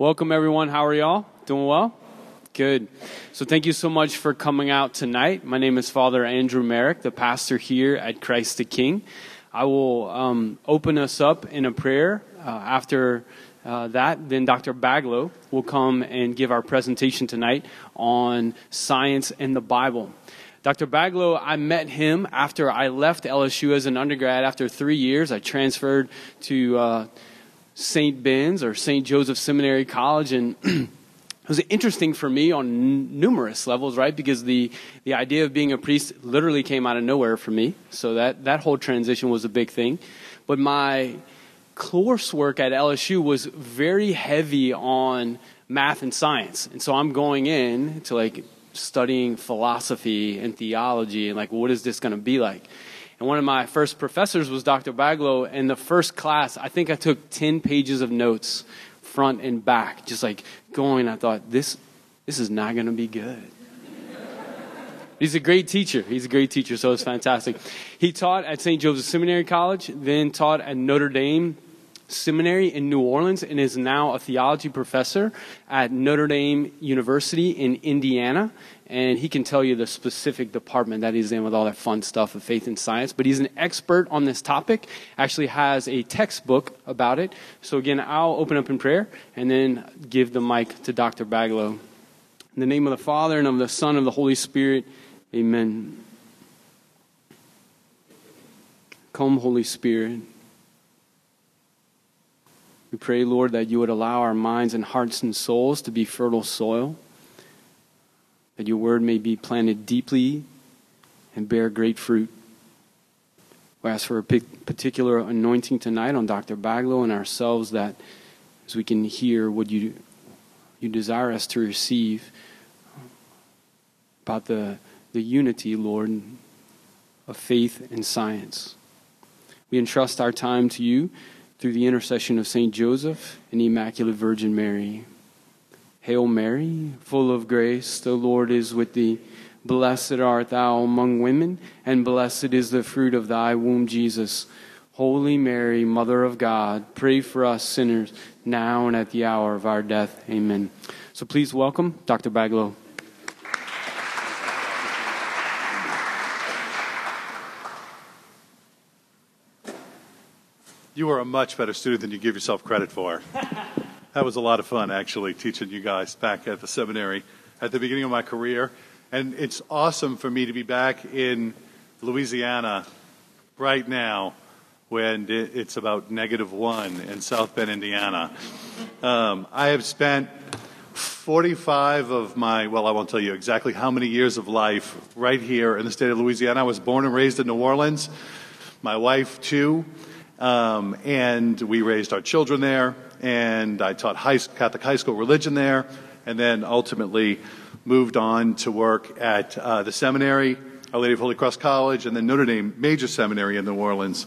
Welcome, everyone. How are y'all? Doing well? Good. So, thank you so much for coming out tonight. My name is Father Andrew Merrick, the pastor here at Christ the King. I will um, open us up in a prayer. Uh, after uh, that, then Dr. Baglow will come and give our presentation tonight on science and the Bible. Dr. Baglow, I met him after I left LSU as an undergrad. After three years, I transferred to uh, St. Ben's or St. Joseph Seminary College, and it was interesting for me on n- numerous levels, right? Because the, the idea of being a priest literally came out of nowhere for me. So that, that whole transition was a big thing. But my coursework at LSU was very heavy on math and science. And so I'm going in to like studying philosophy and theology and like what is this going to be like and one of my first professors was dr baglow and the first class i think i took 10 pages of notes front and back just like going i thought this this is not going to be good He's a great teacher. He's a great teacher, so it's fantastic. He taught at St. Joseph Seminary College, then taught at Notre Dame Seminary in New Orleans and is now a theology professor at Notre Dame University in Indiana. And he can tell you the specific department that he's in with all that fun stuff of faith and science. But he's an expert on this topic, actually has a textbook about it. So, again, I'll open up in prayer and then give the mic to Dr. Baglow. In the name of the Father, and of the Son, and of the Holy Spirit, amen. Come, Holy Spirit. We pray, Lord, that you would allow our minds and hearts and souls to be fertile soil, that your word may be planted deeply and bear great fruit. We ask for a particular anointing tonight on Dr. Baglow and ourselves that as we can hear what you, you desire us to receive about the, the unity, Lord, of faith and science. We entrust our time to you through the intercession of Saint Joseph and the Immaculate Virgin Mary. Hail Mary, full of grace, the Lord is with thee. Blessed art thou among women, and blessed is the fruit of thy womb, Jesus. Holy Mary, Mother of God, pray for us sinners, now and at the hour of our death. Amen. So please welcome Dr. Baglow. You are a much better student than you give yourself credit for. that was a lot of fun, actually, teaching you guys back at the seminary at the beginning of my career. And it's awesome for me to be back in Louisiana right now when it's about negative one in South Bend, Indiana. Um, I have spent 45 of my, well, I won't tell you exactly how many years of life right here in the state of Louisiana. I was born and raised in New Orleans. My wife, too. Um, and we raised our children there, and I taught high, Catholic high school religion there, and then ultimately moved on to work at uh, the seminary, Our Lady of Holy Cross College, and then Notre Dame Major Seminary in New Orleans.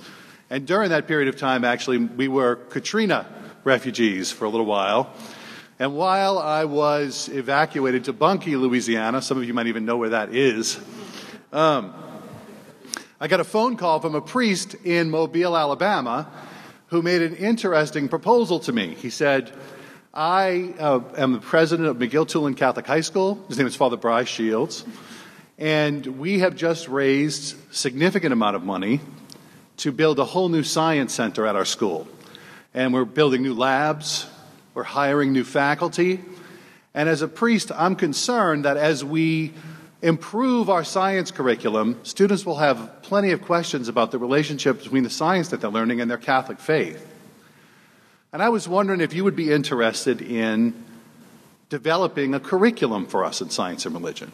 And during that period of time, actually, we were Katrina refugees for a little while. And while I was evacuated to Bunkie, Louisiana, some of you might even know where that is, um, I got a phone call from a priest in Mobile, Alabama, who made an interesting proposal to me. He said, I uh, am the president of McGill Toolen Catholic High School. His name is Father Bryce Shields. And we have just raised significant amount of money to build a whole new science center at our school. And we're building new labs, we're hiring new faculty. And as a priest, I'm concerned that as we improve our science curriculum, students will have plenty of questions about the relationship between the science that they're learning and their Catholic faith. And I was wondering if you would be interested in developing a curriculum for us in science and religion.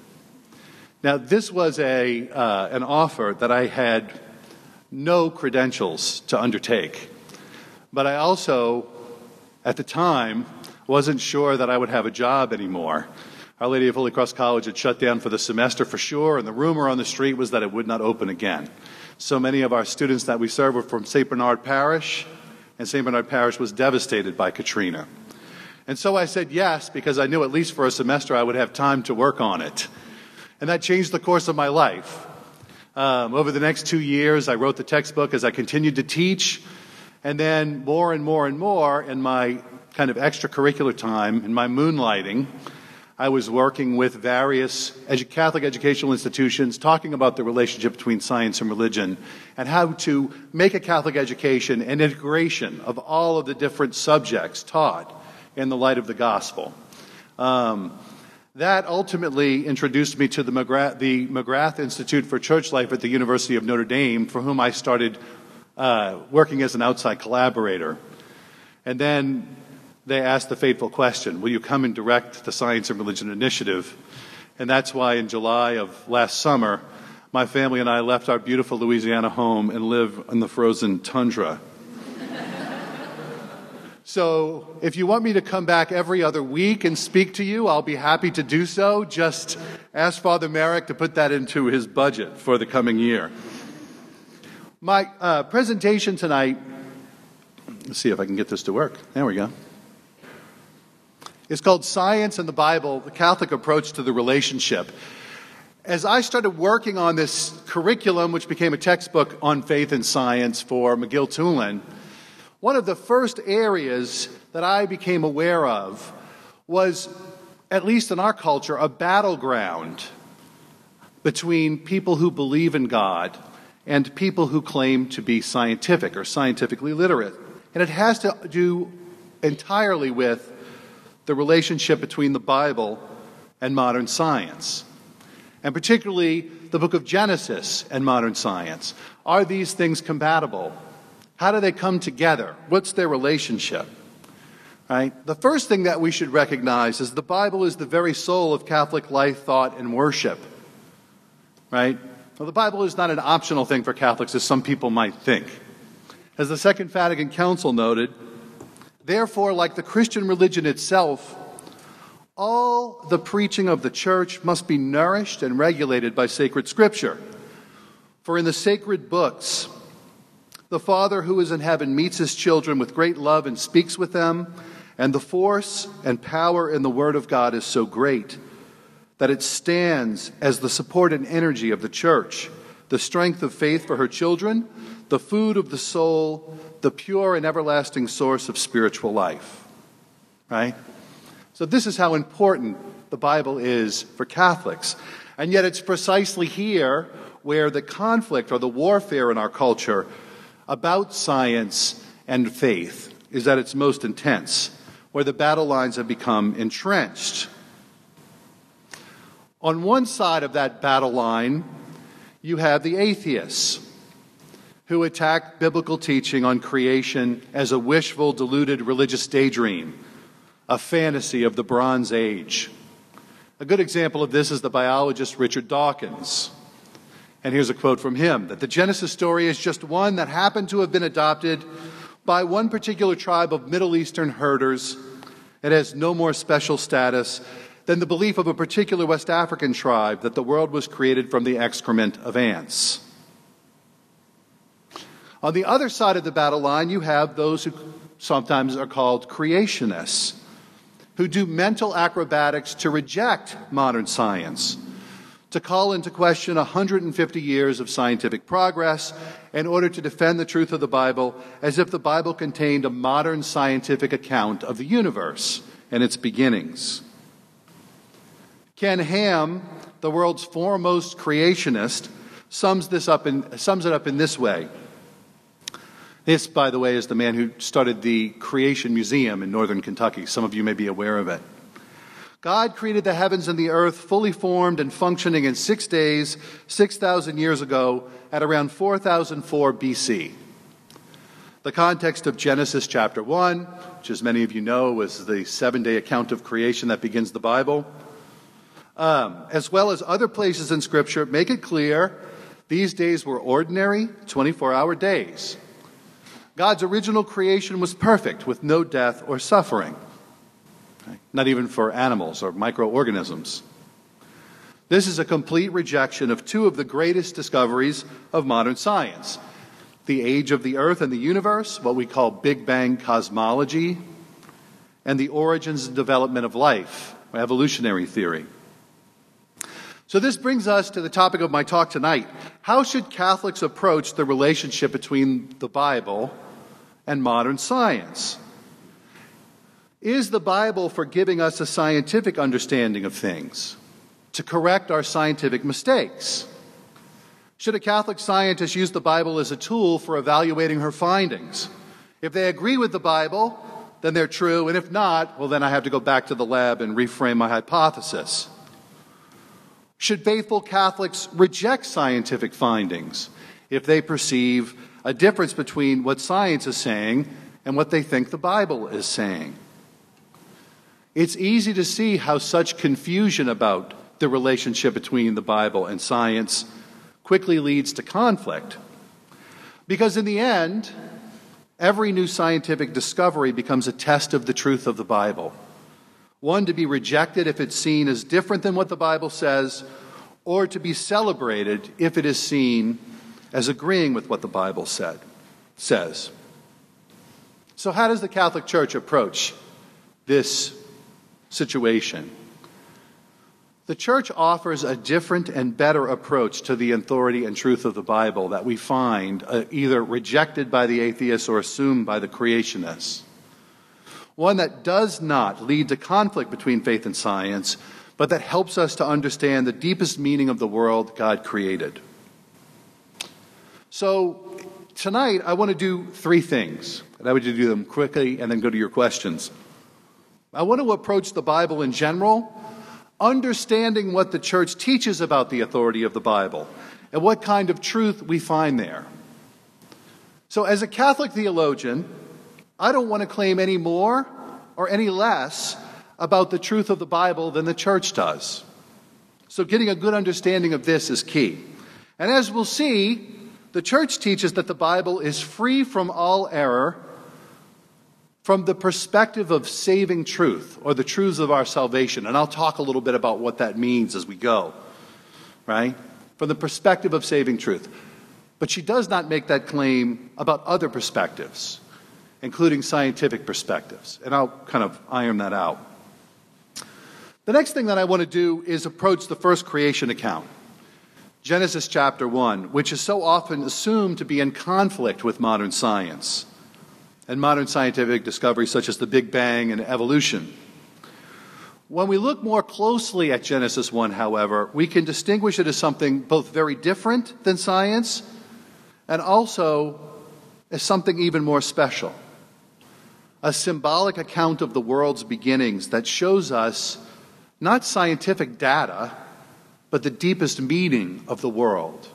Now, this was a, uh, an offer that I had no credentials to undertake, but I also, at the time, wasn't sure that I would have a job anymore. Our Lady of Holy Cross College had shut down for the semester for sure, and the rumor on the street was that it would not open again. So many of our students that we serve were from St. Bernard Parish, and St. Bernard Parish was devastated by Katrina. And so I said yes, because I knew at least for a semester I would have time to work on it. And that changed the course of my life. Um, over the next two years, I wrote the textbook as I continued to teach. And then more and more and more in my kind of extracurricular time, in my moonlighting, I was working with various edu- Catholic educational institutions talking about the relationship between science and religion and how to make a Catholic education an integration of all of the different subjects taught in the light of the gospel. Um, that ultimately introduced me to the McGrath, the McGrath Institute for Church Life at the University of Notre Dame, for whom I started uh, working as an outside collaborator. And then they asked the fateful question Will you come and direct the Science and Religion Initiative? And that's why in July of last summer, my family and I left our beautiful Louisiana home and live in the frozen tundra. so, if you want me to come back every other week and speak to you, I'll be happy to do so. Just ask Father Merrick to put that into his budget for the coming year. My uh, presentation tonight, let's see if I can get this to work. There we go. It's called Science and the Bible, the Catholic Approach to the Relationship. As I started working on this curriculum, which became a textbook on faith and science for McGill Toolen, one of the first areas that I became aware of was, at least in our culture, a battleground between people who believe in God and people who claim to be scientific or scientifically literate. And it has to do entirely with the relationship between the Bible and modern science, and particularly the book of Genesis and modern science. Are these things compatible? How do they come together? What's their relationship? Right? The first thing that we should recognize is the Bible is the very soul of Catholic life, thought, and worship. Right? Well, the Bible is not an optional thing for Catholics, as some people might think. As the Second Vatican Council noted, Therefore, like the Christian religion itself, all the preaching of the church must be nourished and regulated by sacred scripture. For in the sacred books, the Father who is in heaven meets his children with great love and speaks with them, and the force and power in the Word of God is so great that it stands as the support and energy of the church, the strength of faith for her children, the food of the soul, the pure and everlasting source of spiritual life. Right? So, this is how important the Bible is for Catholics. And yet, it's precisely here where the conflict or the warfare in our culture about science and faith is at its most intense, where the battle lines have become entrenched. On one side of that battle line, you have the atheists who attack biblical teaching on creation as a wishful, deluded religious daydream, a fantasy of the Bronze Age. A good example of this is the biologist Richard Dawkins. And here's a quote from him that the Genesis story is just one that happened to have been adopted by one particular tribe of Middle Eastern herders. It has no more special status than the belief of a particular West African tribe that the world was created from the excrement of ants. On the other side of the battle line, you have those who sometimes are called creationists, who do mental acrobatics to reject modern science, to call into question 150 years of scientific progress in order to defend the truth of the Bible as if the Bible contained a modern scientific account of the universe and its beginnings. Ken Ham, the world's foremost creationist, sums this up in, sums it up in this way. This, by the way, is the man who started the Creation Museum in northern Kentucky. Some of you may be aware of it. God created the heavens and the earth fully formed and functioning in six days, 6,000 years ago, at around 4004 BC. The context of Genesis chapter 1, which, as many of you know, was the seven day account of creation that begins the Bible, um, as well as other places in Scripture, make it clear these days were ordinary 24 hour days. God's original creation was perfect with no death or suffering, not even for animals or microorganisms. This is a complete rejection of two of the greatest discoveries of modern science the age of the earth and the universe, what we call Big Bang cosmology, and the origins and development of life, evolutionary theory. So, this brings us to the topic of my talk tonight. How should Catholics approach the relationship between the Bible and modern science. Is the Bible for giving us a scientific understanding of things, to correct our scientific mistakes? Should a Catholic scientist use the Bible as a tool for evaluating her findings? If they agree with the Bible, then they're true, and if not, well, then I have to go back to the lab and reframe my hypothesis. Should faithful Catholics reject scientific findings if they perceive a difference between what science is saying and what they think the Bible is saying? It's easy to see how such confusion about the relationship between the Bible and science quickly leads to conflict. Because in the end, every new scientific discovery becomes a test of the truth of the Bible. One to be rejected if it's seen as different than what the Bible says, or to be celebrated if it is seen as agreeing with what the Bible said, says. So, how does the Catholic Church approach this situation. The church offers a different and better approach to the authority and truth of the Bible that we find uh, either rejected by the atheists or assumed by the creationists. One that does not lead to conflict between faith and science, but that helps us to understand the deepest meaning of the world God created. So, tonight I want to do three things, and I would do them quickly and then go to your questions. I want to approach the Bible in general, understanding what the church teaches about the authority of the Bible and what kind of truth we find there. So, as a Catholic theologian, I don't want to claim any more or any less about the truth of the Bible than the church does. So, getting a good understanding of this is key. And as we'll see, the church teaches that the Bible is free from all error from the perspective of saving truth or the truths of our salvation. And I'll talk a little bit about what that means as we go, right? From the perspective of saving truth. But she does not make that claim about other perspectives, including scientific perspectives. And I'll kind of iron that out. The next thing that I want to do is approach the first creation account. Genesis chapter 1, which is so often assumed to be in conflict with modern science and modern scientific discoveries such as the Big Bang and evolution. When we look more closely at Genesis 1, however, we can distinguish it as something both very different than science and also as something even more special. A symbolic account of the world's beginnings that shows us not scientific data, but the deepest meaning of the world.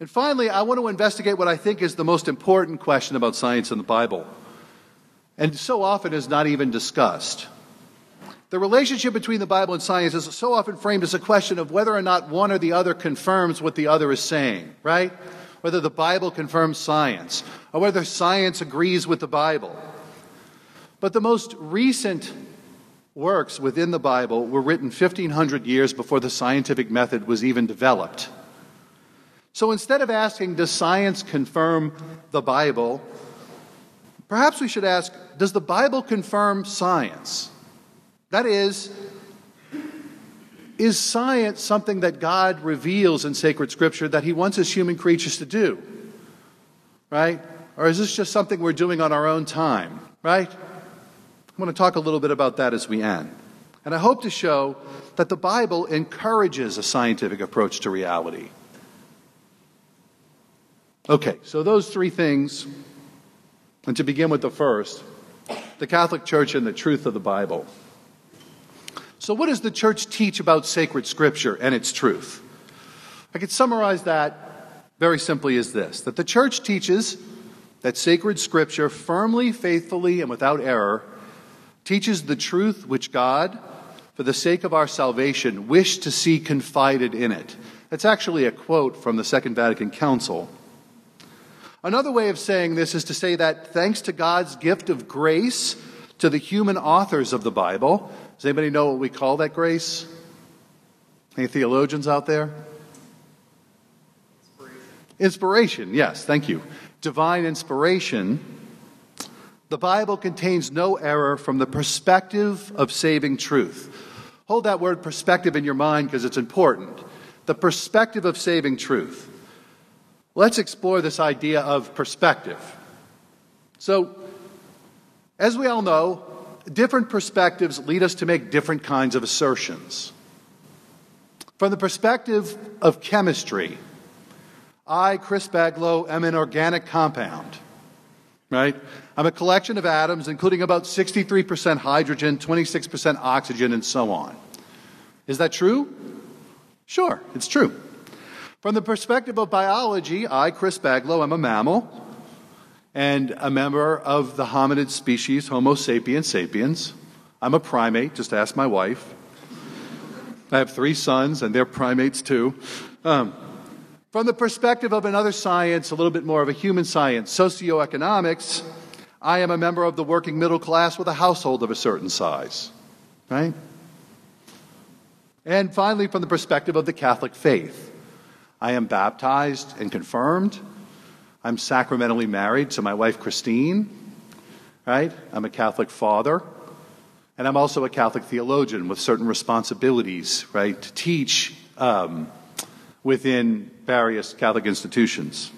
And finally, I want to investigate what I think is the most important question about science in the Bible, and so often is not even discussed. The relationship between the Bible and science is so often framed as a question of whether or not one or the other confirms what the other is saying, right? Whether the Bible confirms science, or whether science agrees with the Bible. But the most recent works within the Bible were written 1,500 years before the scientific method was even developed. So instead of asking, does science confirm the Bible? Perhaps we should ask, does the Bible confirm science? That is, is science something that God reveals in sacred scripture that he wants us human creatures to do? Right? Or is this just something we're doing on our own time? Right? I want to talk a little bit about that as we end. And I hope to show that the Bible encourages a scientific approach to reality. Okay, so those three things, and to begin with the first, the Catholic Church and the truth of the Bible. So, what does the church teach about sacred scripture and its truth? I could summarize that very simply as this that the church teaches that sacred scripture firmly, faithfully, and without error teaches the truth which God, for the sake of our salvation, wished to see confided in it. That's actually a quote from the Second Vatican Council. Another way of saying this is to say that thanks to God's gift of grace to the human authors of the Bible, does anybody know what we call that grace? Any theologians out there? Inspiration. Inspiration, yes, thank you. Divine inspiration. The Bible contains no error from the perspective of saving truth. Hold that word perspective in your mind because it's important. The perspective of saving truth. Let's explore this idea of perspective. So, As we all know, different perspectives lead us to make different kinds of assertions. From the perspective of chemistry, I, Chris Baglow, am an organic compound, right? I'm a collection of atoms, including about 63% hydrogen, 26% oxygen, and so on. Is that true? Sure, it's true. From the perspective of biology, I, Chris Baglow, am a mammal and a member of the hominid species Homo sapiens sapiens. I'm a primate, just ask my wife. I have three sons, and they're primates too. Um, from the perspective of another science, a little bit more of a human science, socioeconomics, I am a member of the working middle class with a household of a certain size. Right? And finally, from the perspective of the Catholic faith, I am baptized and confirmed. I'm sacramentally married to my wife, Christine, right? I'm a Catholic father. And I'm also a Catholic theologian with certain responsibilities, right, to teach um, within various Catholic institutions.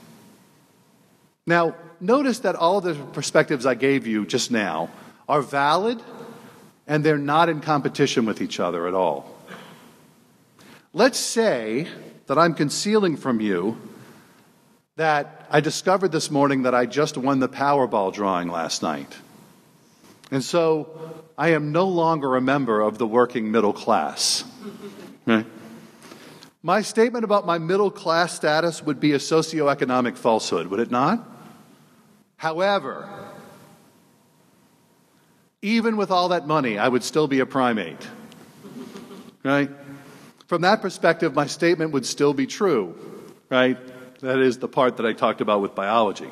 Now, notice that all the perspectives I gave you just now are valid and they're not in competition with each other at all. Let's say that I'm concealing from you that I discovered this morning that I just won the Powerball drawing last night. And so I am no longer a member of the working middle class. My statement about my middle class status would be a socioeconomic falsehood, would it not? However, even with all that money, I would still be a primate. Right? From that perspective, my statement would still be true, right? That is the part that I talked about with biology.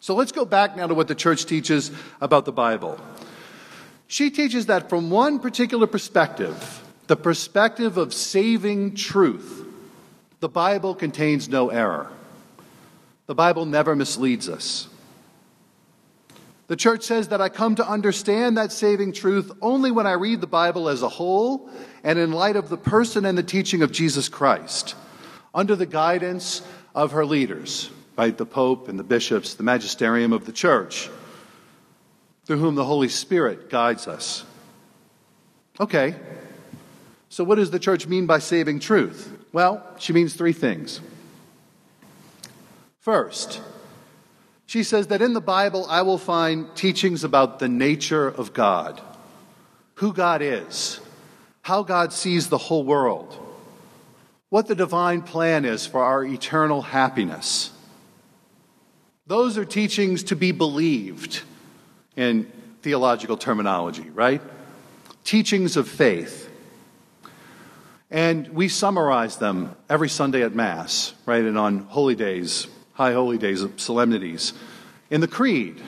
So let's go back now to what the church teaches about the Bible. She teaches that from one particular perspective, the perspective of saving truth, the Bible contains no error. The Bible never misleads us. The church says that I come to understand that saving truth only when I read the Bible as a whole and in light of the person and the teaching of Jesus Christ, under the guidance of her leaders, right? The Pope and the bishops, the magisterium of the church, through whom the Holy Spirit guides us. Okay, so what does the church mean by saving truth? Well, she means three things. First, she says that in the Bible I will find teachings about the nature of God, who God is, how God sees the whole world, what the divine plan is for our eternal happiness. Those are teachings to be believed in theological terminology, right? Teachings of faith. And we summarize them every Sunday at Mass, right? And on holy days, high holy days, solemnities. In the Creed,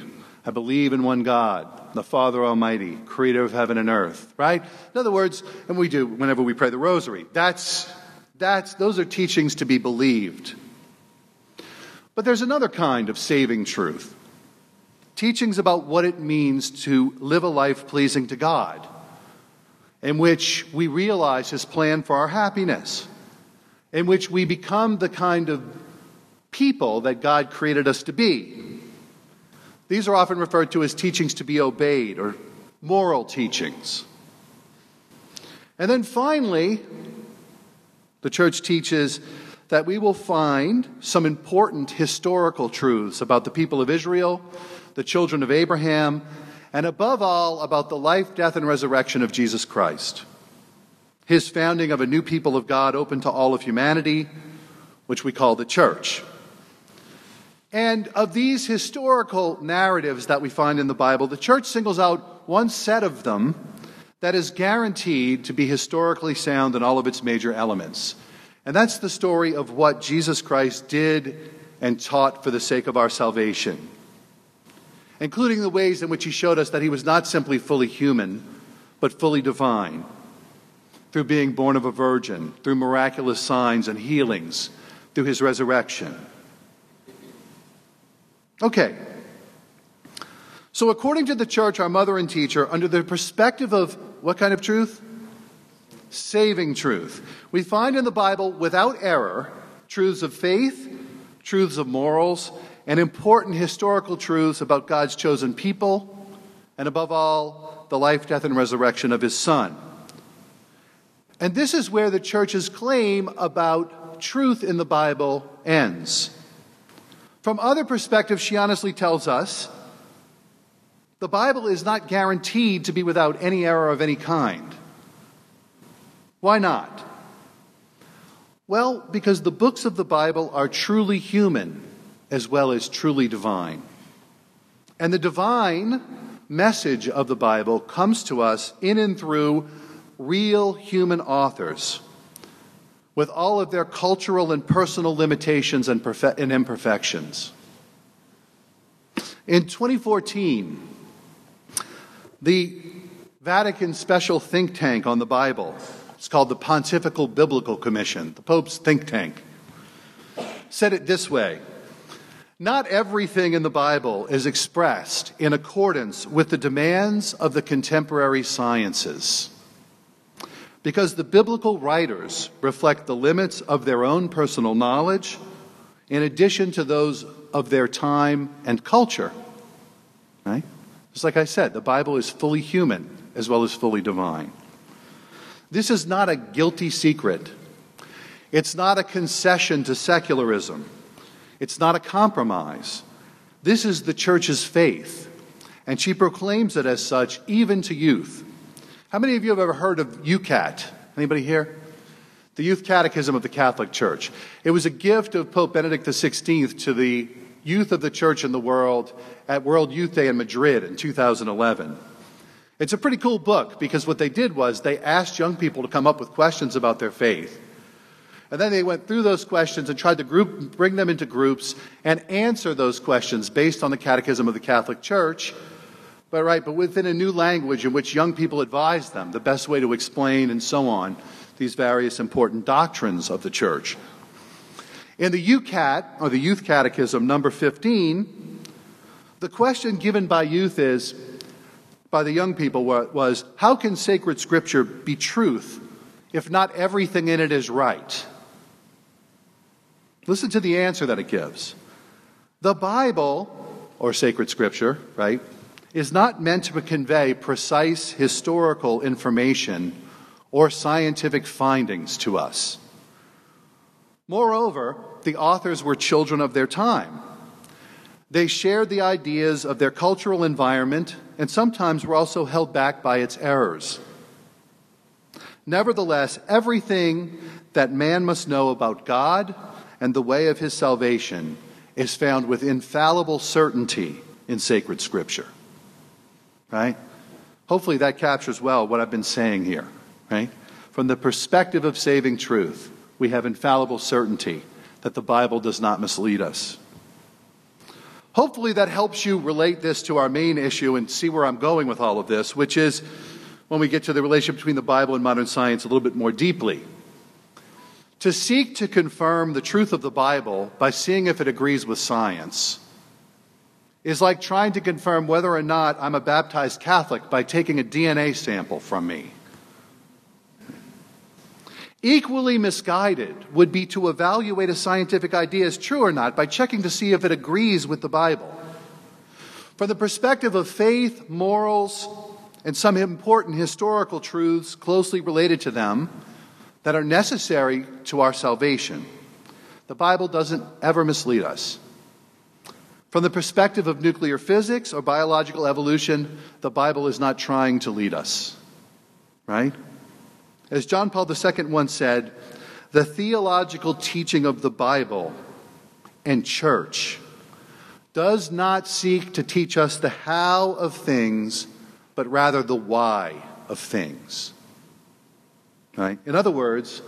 I believe in one God, the Father Almighty, creator of heaven and earth, right? In other words, and we do whenever we pray the rosary, that's, that's, those are teachings to be believed. But there's another kind of saving truth teachings about what it means to live a life pleasing to God, in which we realize His plan for our happiness, in which we become the kind of people that God created us to be. These are often referred to as teachings to be obeyed or moral teachings. And then finally, the church teaches that we will find some important historical truths about the people of Israel, the children of Abraham, and above all, about the life, death, and resurrection of Jesus Christ. His founding of a new people of God open to all of humanity, which we call the church. And of these historical narratives that we find in the Bible, the church singles out one set of them that is guaranteed to be historically sound in all of its major elements. And that's the story of what Jesus Christ did and taught for the sake of our salvation, including the ways in which he showed us that he was not simply fully human, but fully divine, through being born of a virgin, through miraculous signs and healings, through his resurrection. Okay. So, according to the church, our mother and teacher, under the perspective of what kind of truth? Saving truth. We find in the Bible, without error, truths of faith, truths of morals, and important historical truths about God's chosen people and above all, the life, death, and resurrection of his Son. And this is where the church's claim about truth in the Bible ends. From other perspectives, she honestly tells us the Bible is not guaranteed to be without any error of any kind. Why not? Well, because the books of the Bible are truly human as well as truly divine. And the divine message of the Bible comes to us in and through real human authors with all of their cultural and personal limitations and, perfe- and imperfections. In 2014, the Vatican Special Think Tank on the Bible, it's called the Pontifical Biblical Commission, the Pope's think tank, said it this way Not everything in the Bible is expressed in accordance with the demands of the contemporary sciences. Because the biblical writers reflect the limits of their own personal knowledge in addition to those of their time and culture. Right? Just like I said, the Bible is fully human as well as fully divine. This is not a guilty secret. It's not a concession to secularism. It's not a compromise. This is the church's faith, and she proclaims it as such even to youth. How many of you have ever heard of YOUCAT? Anybody here? The Youth Catechism of the Catholic Church. It was a gift of Pope Benedict XVI to the youth of the church in the world at World Youth Day in Madrid in 2011. It's a pretty cool book because what they did was they asked young people to come up with questions about their faith. And then they went through those questions and tried to group, bring them into groups and answer those questions based on the Catechism of the Catholic Church, but right, but within a new language in which young people advise them the best way to explain and so on these various important doctrines of the Church. In the YOUCAT, or the Youth Catechism, number 15, the question given by youth is, by the young people, was how can sacred scripture be truth if not everything in it is right? Listen to the answer that it gives. The Bible, or sacred scripture, right, is not meant to convey precise historical information or scientific findings to us. Moreover, the authors were children of their time. They shared the ideas of their cultural environment and sometimes were also held back by its errors. Nevertheless, everything that man must know about God and the way of his salvation is found with infallible certainty in sacred scripture. Right? Hopefully that captures well what I've been saying here, right? From the perspective of saving truth, we have infallible certainty that the Bible does not mislead us. Hopefully, that helps you relate this to our main issue and see where I'm going with all of this, which is when we get to the relationship between the Bible and modern science a little bit more deeply. To seek to confirm the truth of the Bible by seeing if it agrees with science is like trying to confirm whether or not I'm a baptized Catholic by taking a DNA sample from me. Equally misguided would be to evaluate a scientific idea as true or not by checking to see if it agrees with the Bible. From the perspective of faith, morals, and some important historical truths closely related to them that are necessary to our salvation, the Bible doesn't ever mislead us. From the perspective of nuclear physics or biological evolution, the Bible is not trying to lead us. Right? As John Paul II once said, the theological teaching of the Bible and church does not seek to teach us the how of things, but rather the why of things. Right? In other words,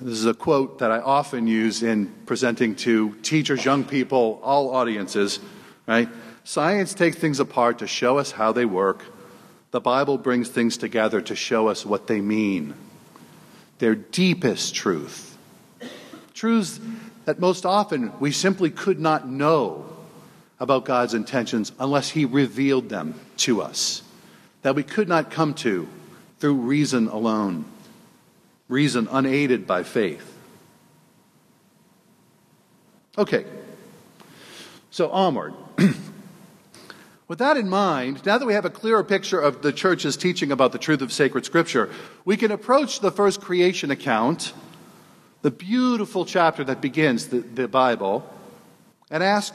this is a quote that I often use in presenting to teachers, young people, all audiences, right? Science takes things apart to show us how they work the Bible brings things together to show us what they mean. Their deepest truth. Truths that most often we simply could not know about God's intentions unless He revealed them to us, that we could not come to through reason alone, reason unaided by faith. Okay, so onward. With that in mind, now that we have a clearer picture of the church's teaching about the truth of sacred scripture, we can approach the first creation account, the beautiful chapter that begins the, the Bible, and ask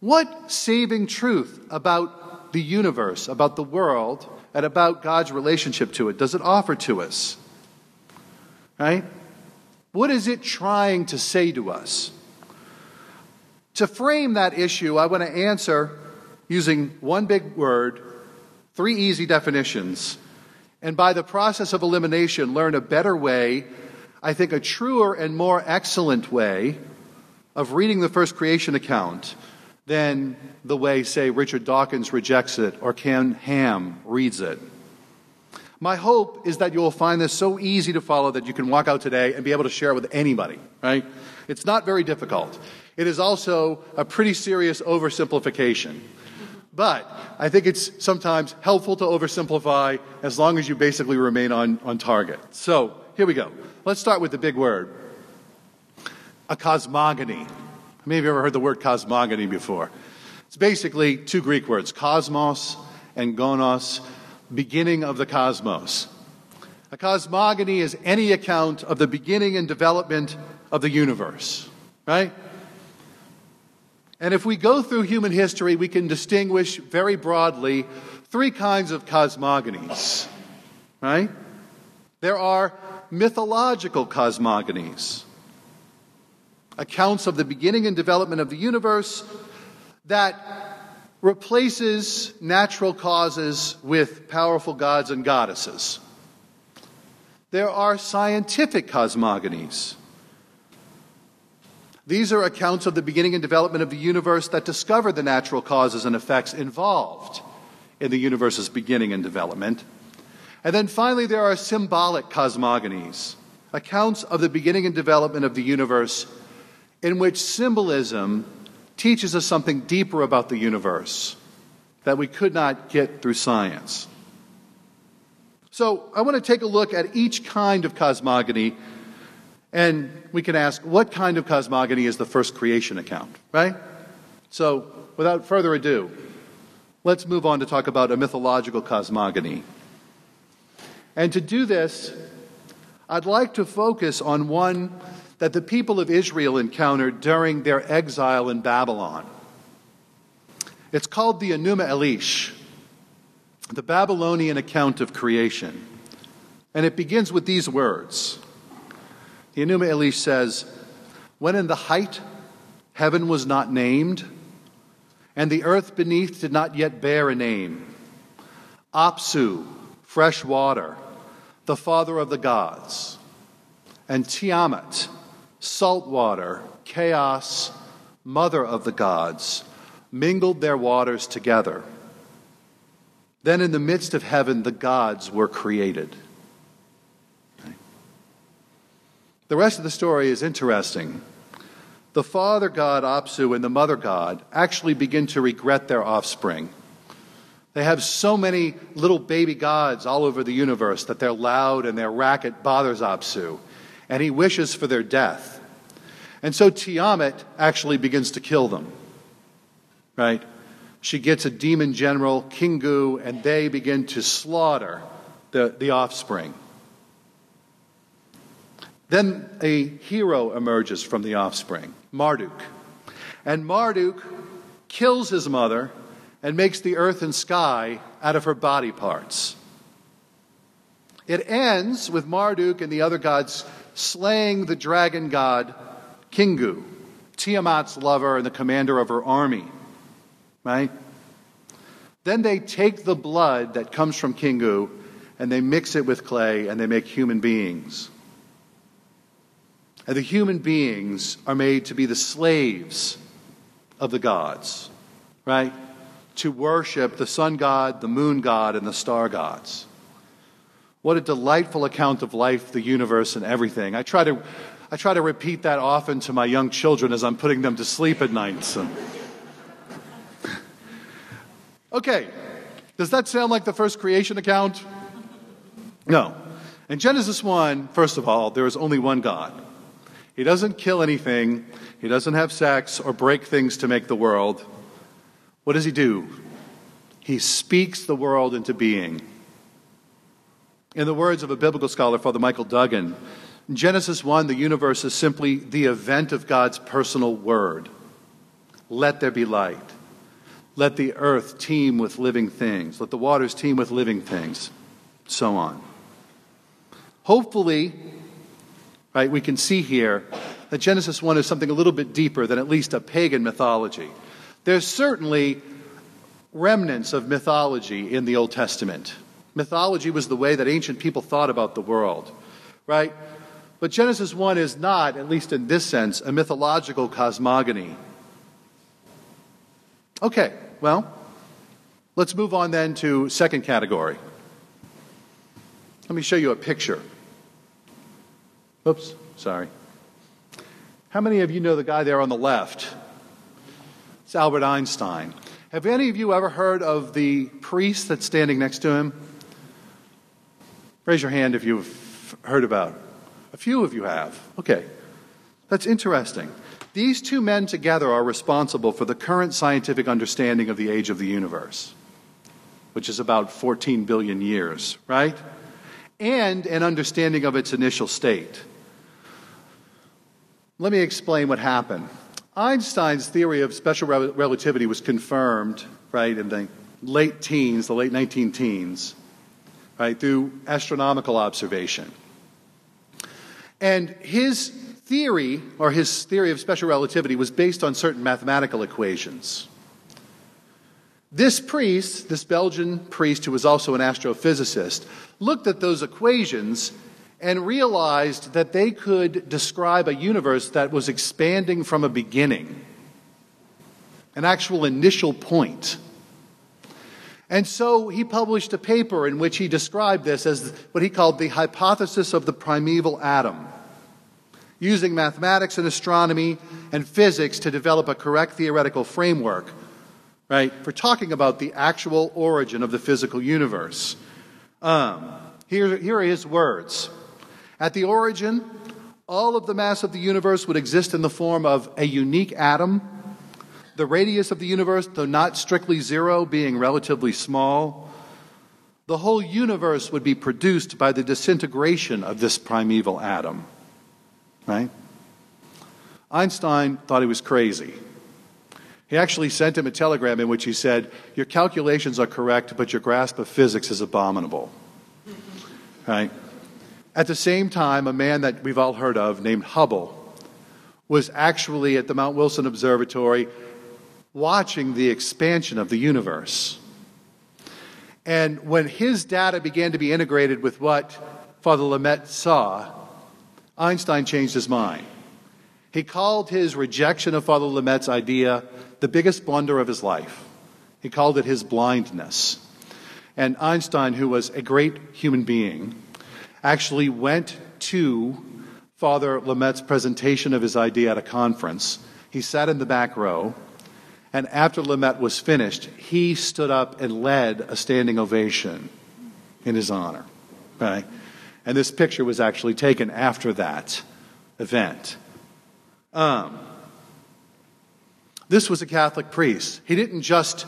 what saving truth about the universe, about the world, and about God's relationship to it does it offer to us? Right? What is it trying to say to us? To frame that issue, I want to answer using one big word, three easy definitions, and by the process of elimination, learn a better way, I think a truer and more excellent way of reading the first creation account than the way, say, Richard Dawkins rejects it or Ken Ham reads it. My hope is that you will find this so easy to follow that you can walk out today and be able to share it with anybody, right? It's not very difficult. It is also a pretty serious oversimplification. But I think it's sometimes helpful to oversimplify as long as you basically remain on, on target. So here we go. Let's start with the big word a cosmogony. How many of you ever heard the word cosmogony before? It's basically two Greek words, cosmos and gonos, beginning of the cosmos. A cosmogony is any account of the beginning and development of the universe, right? And if we go through human history, we can distinguish very broadly three kinds of cosmogonies, right? There are mythological cosmogonies, accounts of the beginning and development of the universe that replaces natural causes with powerful gods and goddesses. There are scientific cosmogonies these are accounts of the beginning and development of the universe that discover the natural causes and effects involved in the universe's beginning and development. And then finally, there are symbolic cosmogonies, accounts of the beginning and development of the universe in which symbolism teaches us something deeper about the universe that we could not get through science. So, I want to take a look at each kind of cosmogony and we can ask, what kind of cosmogony is the first creation account, right? So, without further ado, let's move on to talk about a mythological cosmogony. And to do this, I'd like to focus on one that the people of Israel encountered during their exile in Babylon. It's called the Enuma Elish, the Babylonian account of creation. And it begins with these words the Enuma Elish says, When in the height heaven was not named, and the earth beneath did not yet bear a name, Apsu, fresh water, the father of the gods, and Tiamat, salt water, chaos, mother of the gods, mingled their waters together. Then in the midst of heaven, the gods were created. The rest of the story is interesting. The father god Apsu and the mother god actually begin to regret their offspring. They have so many little baby gods all over the universe that their loud and their racket bothers Apsu, and he wishes for their death. And so Tiamat actually begins to kill them. Right? She gets a demon general, Kingu, and they begin to slaughter the, the offspring. Then a hero emerges from the offspring, Marduk. And Marduk kills his mother and makes the earth and sky out of her body parts. It ends with Marduk and the other gods slaying the dragon god Kingu, Tiamat's lover and the commander of her army. Right? Then they take the blood that comes from Kingu and they mix it with clay and they make human beings. And the human beings are made to be the slaves of the gods, right? To worship the sun god, the moon god, and the star gods. What a delightful account of life, the universe, and everything. I try to, I try to repeat that often to my young children as I'm putting them to sleep at night. So. okay, does that sound like the first creation account? No. In Genesis 1, first of all, there is only one God. He doesn't kill anything, he doesn't have sex or break things to make the world. What does he do? He speaks the world into being. In the words of a biblical scholar, Father Michael Duggan, in Genesis 1, the universe is simply the event of God's personal word. Let there be light. Let the earth teem with living things. Let the waters teem with living things. So on. Hopefully, right, we can see here that Genesis 1 is something a little bit deeper than at least a pagan mythology. There's certainly remnants of mythology in the Old Testament. Mythology was the way that ancient people thought about the world, right? But Genesis 1 is not, at least in this sense, a mythological cosmogony. Okay, well, let's move on then to second category. Let me show you a picture. Oops, sorry. How many of you know the guy there on the left? It's Albert Einstein. Have any of you ever heard of the priest that's standing next to him? Raise your hand if you've heard about. A few of you have. Okay. That's interesting. These two men together are responsible for the current scientific understanding of the age of the universe, which is about 14 billion years, right? And an understanding of its initial state. Let me explain what happened. Einstein's theory of special rel- relativity was confirmed, right, in the late teens, the late 19 teens, right, through astronomical observation. And his theory, or his theory of special relativity, was based on certain mathematical equations. This priest, this Belgian priest who was also an astrophysicist, looked at those equations and realized that they could describe a universe that was expanding from a beginning, an actual initial point. And so he published a paper in which he described this as what he called the hypothesis of the primeval atom, using mathematics and astronomy and physics to develop a correct theoretical framework, right, for talking about the actual origin of the physical universe. Um, here, here are his words. At the origin, all of the mass of the universe would exist in the form of a unique atom the radius of the universe, though not strictly zero, being relatively small, the whole universe would be produced by the disintegration of this primeval atom. Right? Einstein thought he was crazy. He actually sent him a telegram in which he said, Your calculations are correct, but your grasp of physics is abominable. Right? At the same time, a man that we've all heard of named Hubble was actually at the Mount Wilson Observatory watching the expansion of the universe. And when his data began to be integrated with what Father Lemaitre saw, Einstein changed his mind. He called his rejection of Father Lemaitre's idea the biggest blunder of his life. He called it his blindness. And Einstein, who was a great human being, actually went to Father Lemaitres' presentation of his idea at a conference. He sat in the back row and after Lemaitre was finished, he stood up and led a standing ovation in his honor. Right? And this picture was actually taken after that event. Um, this was a Catholic priest. He didn't just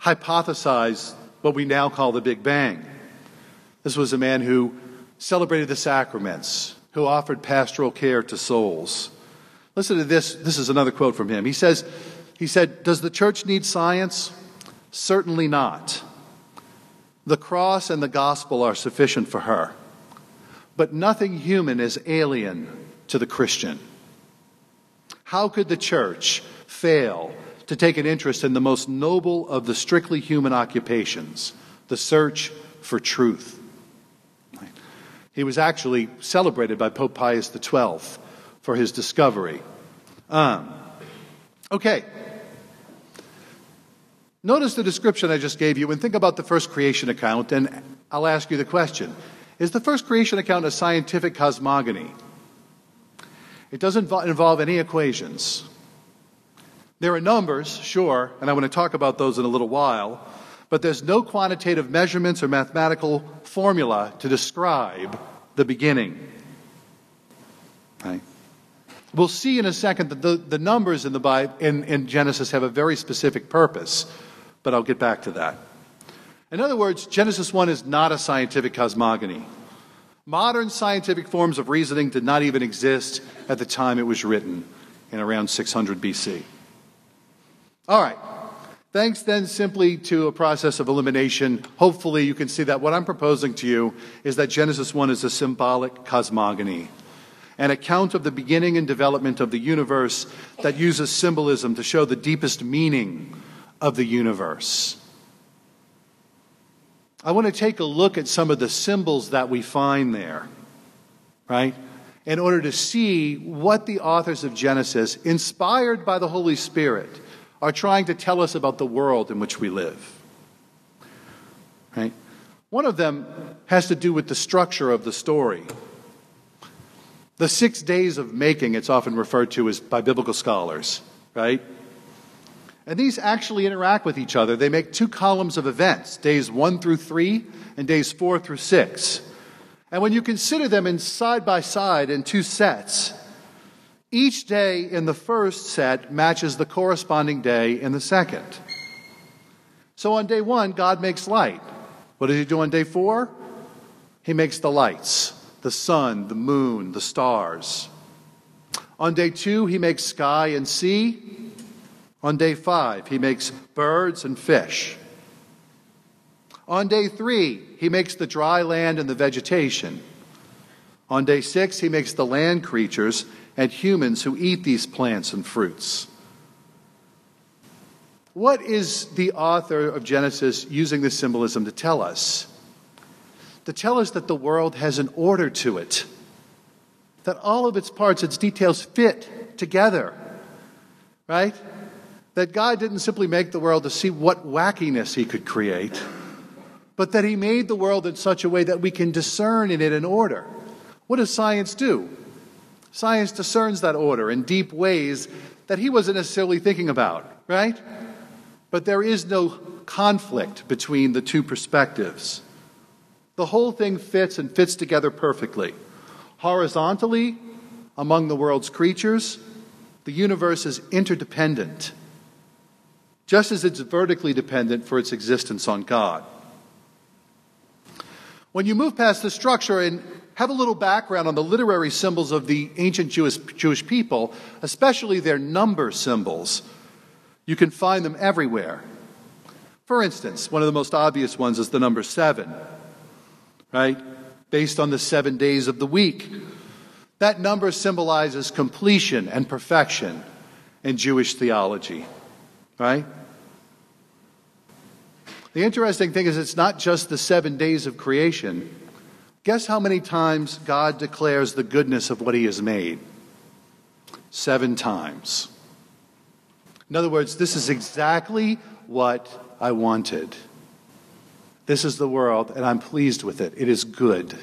hypothesize what we now call the Big Bang. This was a man who celebrated the sacraments, who offered pastoral care to souls. Listen to this. This is another quote from him. He says, he said, Does the church need science? Certainly not. The cross and the gospel are sufficient for her. But nothing human is alien to the Christian. How could the church fail to take an interest in the most noble of the strictly human occupations, the search for truth? He was actually celebrated by Pope Pius XII for his discovery. Um, okay. Notice the description I just gave you and think about the first creation account, and I'll ask you the question Is the first creation account a scientific cosmogony? It doesn't involve any equations. There are numbers, sure, and I want to talk about those in a little while, but there's no quantitative measurements or mathematical formula to describe the beginning. Right? We'll see in a second that the, the numbers in the Bible in, in Genesis have a very specific purpose but I'll get back to that. In other words, Genesis 1 is not a scientific cosmogony. Modern scientific forms of reasoning did not even exist at the time it was written in around 600 BC. All right. Thanks then simply to a process of elimination, hopefully you can see that what I'm proposing to you is that Genesis 1 is a symbolic cosmogony, an account of the beginning and development of the universe that uses symbolism to show the deepest meaning of the universe. I want to take a look at some of the symbols that we find there, right? In order to see what the authors of Genesis, inspired by the Holy Spirit, are trying to tell us about the world in which we live. Right? One of them has to do with the structure of the story. The six days of making, it's often referred to as by biblical scholars, right? And these actually interact with each other. They make two columns of events, days one through three and days four through six. And when you consider them in side by side in two sets, each day in the first set matches the corresponding day in the second. So on day one, God makes light. What does he do on day four? He makes the lights the sun, the moon, the stars. On day two, he makes sky and sea. On day five, he makes birds and fish. On day three, he makes the dry land and the vegetation. On day six, he makes the land creatures and humans who eat these plants and fruits. What is the author of Genesis using this symbolism to tell us? To tell us that the world has an order to it, that all of its parts, its details fit together, right? That God didn't simply make the world to see what wackiness He could create, but that He made the world in such a way that we can discern in it an order. What does science do? Science discerns that order in deep ways that he wasn't necessarily thinking about, right? But there is no conflict between the two perspectives. The whole thing fits and fits together perfectly. Horizontally, among the world's creatures, the universe is interdependent, just as it's vertically dependent for its existence on God. When you move past the structure and have a little background on the literary symbols of the ancient Jewish, Jewish people, especially their number symbols. You can find them everywhere. For instance, one of the most obvious ones is the number seven, right? Based on the seven days of the week. That number symbolizes completion and perfection in Jewish theology, right? The interesting thing is, it's not just the seven days of creation, Guess how many times God declares the goodness of what He has made? Seven times. In other words, this is exactly what I wanted. This is the world, and I'm pleased with it. It is good.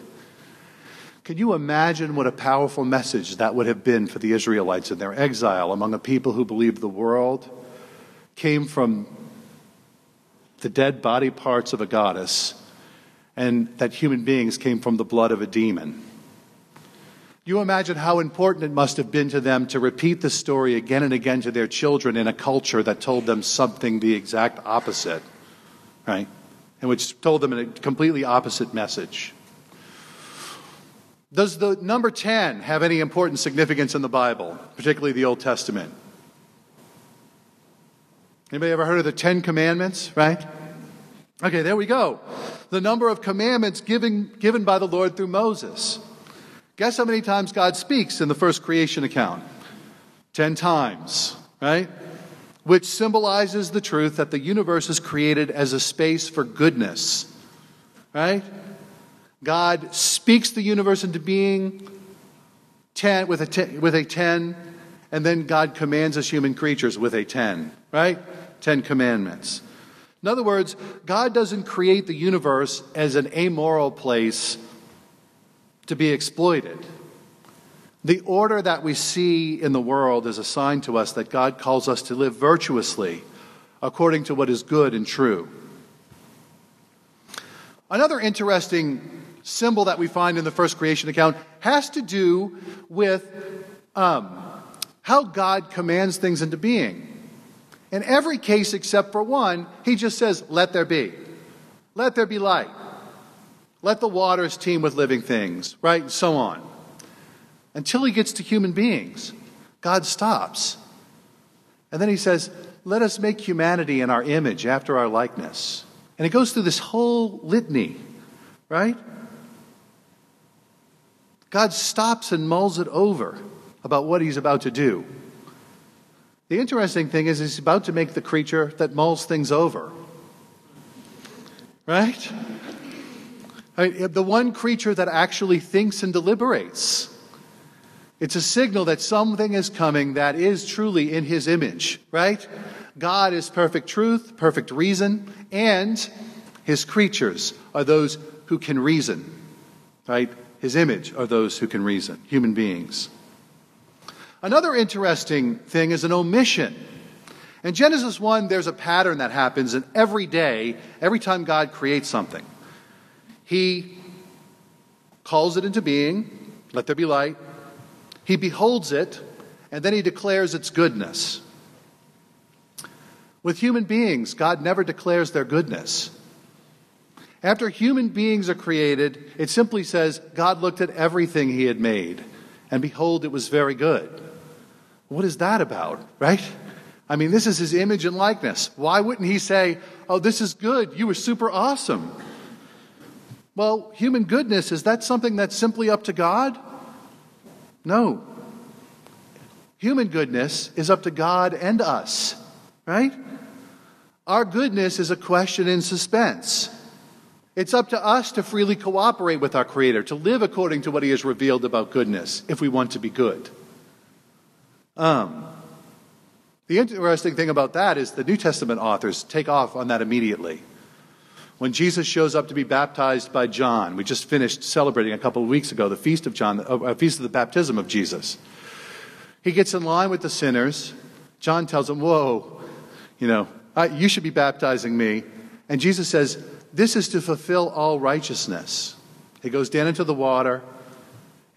Can you imagine what a powerful message that would have been for the Israelites in their exile among a people who believed the world came from the dead body parts of a goddess and that human beings came from the blood of a demon. You imagine how important it must have been to them to repeat the story again and again to their children in a culture that told them something the exact opposite, right? And which told them a completely opposite message. Does the number 10 have any important significance in the Bible, particularly the Old Testament? Anybody ever heard of the Ten Commandments, right? Okay, there we go. The number of commandments given, given by the Lord through Moses. Guess how many times God speaks in the first creation account? Ten times, right? Which symbolizes the truth that the universe is created as a space for goodness, right? God speaks the universe into being ten, with, a ten, with a 10, and then God commands us human creatures with a 10, right? Ten commandments. In other words, God doesn't create the universe as an amoral place to be exploited. The order that we see in the world is a sign to us that God calls us to live virtuously according to what is good and true. Another interesting symbol that we find in the first creation account has to do with um, how God commands things into being. In every case except for one, he just says, let there be. Let there be light. Let the waters teem with living things, right? And so on. Until he gets to human beings, God stops. And then he says, Let us make humanity in our image, after our likeness. And it goes through this whole litany, right? God stops and mulls it over about what he's about to do. The interesting thing is, he's about to make the creature that mulls things over. Right? I mean, the one creature that actually thinks and deliberates. It's a signal that something is coming that is truly in his image, right? God is perfect truth, perfect reason, and his creatures are those who can reason, right? His image are those who can reason, human beings. Another interesting thing is an omission. In Genesis 1, there's a pattern that happens in every day, every time God creates something. He calls it into being, let there be light. He beholds it, and then he declares its goodness. With human beings, God never declares their goodness. After human beings are created, it simply says, God looked at everything he had made, and behold, it was very good. What is that about, right? I mean, this is his image and likeness. Why wouldn't he say, Oh, this is good. You were super awesome? Well, human goodness, is that something that's simply up to God? No. Human goodness is up to God and us, right? Our goodness is a question in suspense. It's up to us to freely cooperate with our Creator, to live according to what He has revealed about goodness if we want to be good. Um, the interesting thing about that is the New Testament authors take off on that immediately. When Jesus shows up to be baptized by John, we just finished celebrating a couple of weeks ago the feast of John, a uh, feast of the baptism of Jesus. He gets in line with the sinners. John tells him, "Whoa, you know, I, you should be baptizing me." And Jesus says, "This is to fulfill all righteousness." He goes down into the water.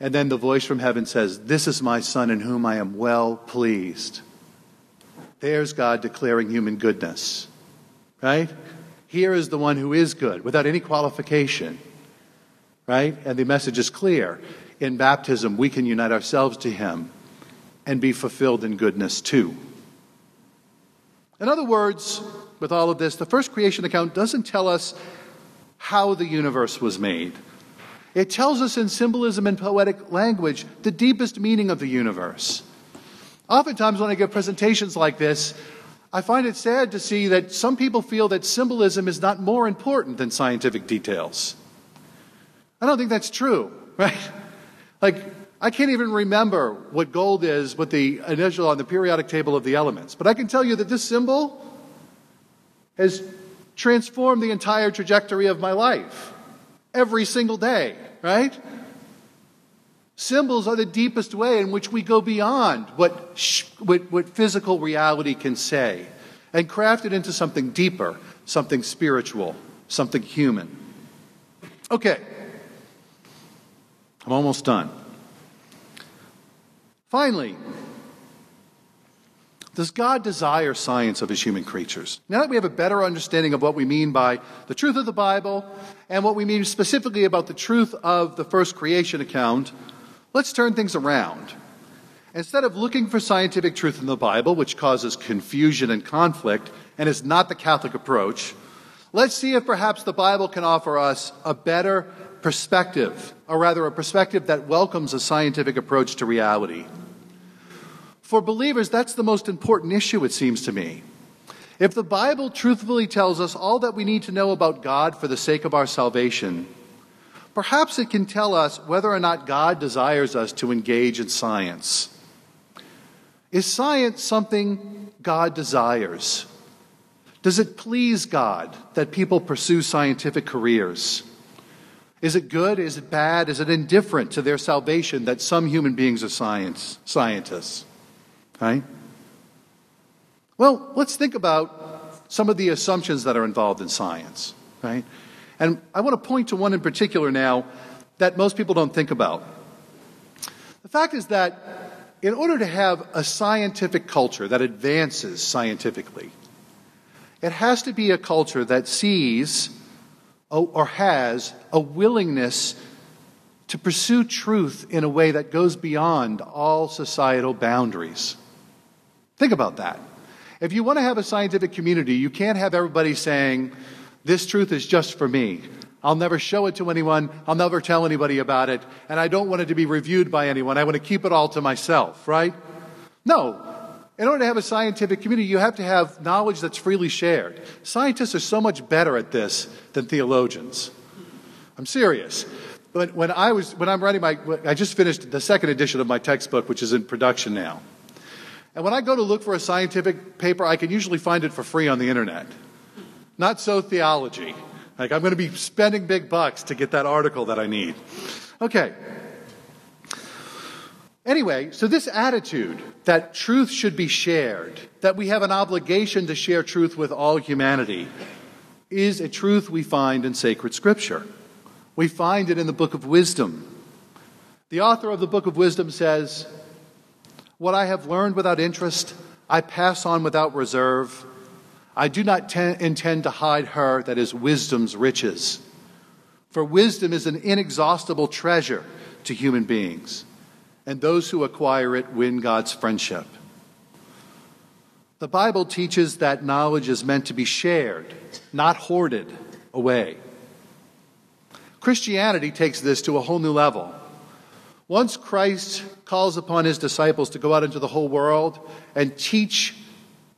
And then the voice from heaven says, This is my son in whom I am well pleased. There's God declaring human goodness, right? Here is the one who is good without any qualification, right? And the message is clear. In baptism, we can unite ourselves to him and be fulfilled in goodness too. In other words, with all of this, the first creation account doesn't tell us how the universe was made. It tells us in symbolism and poetic language the deepest meaning of the universe. Oftentimes, when I give presentations like this, I find it sad to see that some people feel that symbolism is not more important than scientific details. I don't think that's true, right? Like, I can't even remember what gold is with the initial on the periodic table of the elements, but I can tell you that this symbol has transformed the entire trajectory of my life every single day, right? Symbols are the deepest way in which we go beyond what, sh- what, what physical reality can say and craft it into something deeper, something spiritual, something human. Okay, I'm almost done. Finally, does God desire science of his human creatures? Now that we have a better understanding of what we mean by the truth of the Bible and what we mean specifically about the truth of the first creation account, let's turn things around. Instead of looking for scientific truth in the Bible, which causes confusion and conflict and is not the Catholic approach, let's see if perhaps the Bible can offer us a better perspective, or rather, a perspective that welcomes a scientific approach to reality. For believers, that's the most important issue, it seems to me. If the Bible truthfully tells us all that we need to know about God for the sake of our salvation, perhaps it can tell us whether or not God desires us to engage in science. Is science something God desires? Does it please God that people pursue scientific careers? Is it good? Is it bad? Is it indifferent to their salvation that some human beings are science, scientists? Right? Well, let's think about some of the assumptions that are involved in science, right? And I want to point to one in particular now that most people don't think about. The fact is that in order to have a scientific culture that advances scientifically, it has to be a culture that sees or has a willingness to pursue truth in a way that goes beyond all societal boundaries. Think about that. If you want to have a scientific community, you can't have everybody saying, This truth is just for me. I'll never show it to anyone. I'll never tell anybody about it. And I don't want it to be reviewed by anyone. I want to keep it all to myself, right? No. In order to have a scientific community, you have to have knowledge that's freely shared. Scientists are so much better at this than theologians. I'm serious. But when I was when I'm writing my I just finished the second edition of my textbook, which is in production now. And when I go to look for a scientific paper, I can usually find it for free on the internet. Not so theology. Like, I'm going to be spending big bucks to get that article that I need. Okay. Anyway, so this attitude that truth should be shared, that we have an obligation to share truth with all humanity, is a truth we find in sacred scripture. We find it in the book of wisdom. The author of the book of wisdom says, what I have learned without interest, I pass on without reserve. I do not intend to hide her that is wisdom's riches. For wisdom is an inexhaustible treasure to human beings, and those who acquire it win God's friendship. The Bible teaches that knowledge is meant to be shared, not hoarded away. Christianity takes this to a whole new level. Once Christ calls upon his disciples to go out into the whole world and teach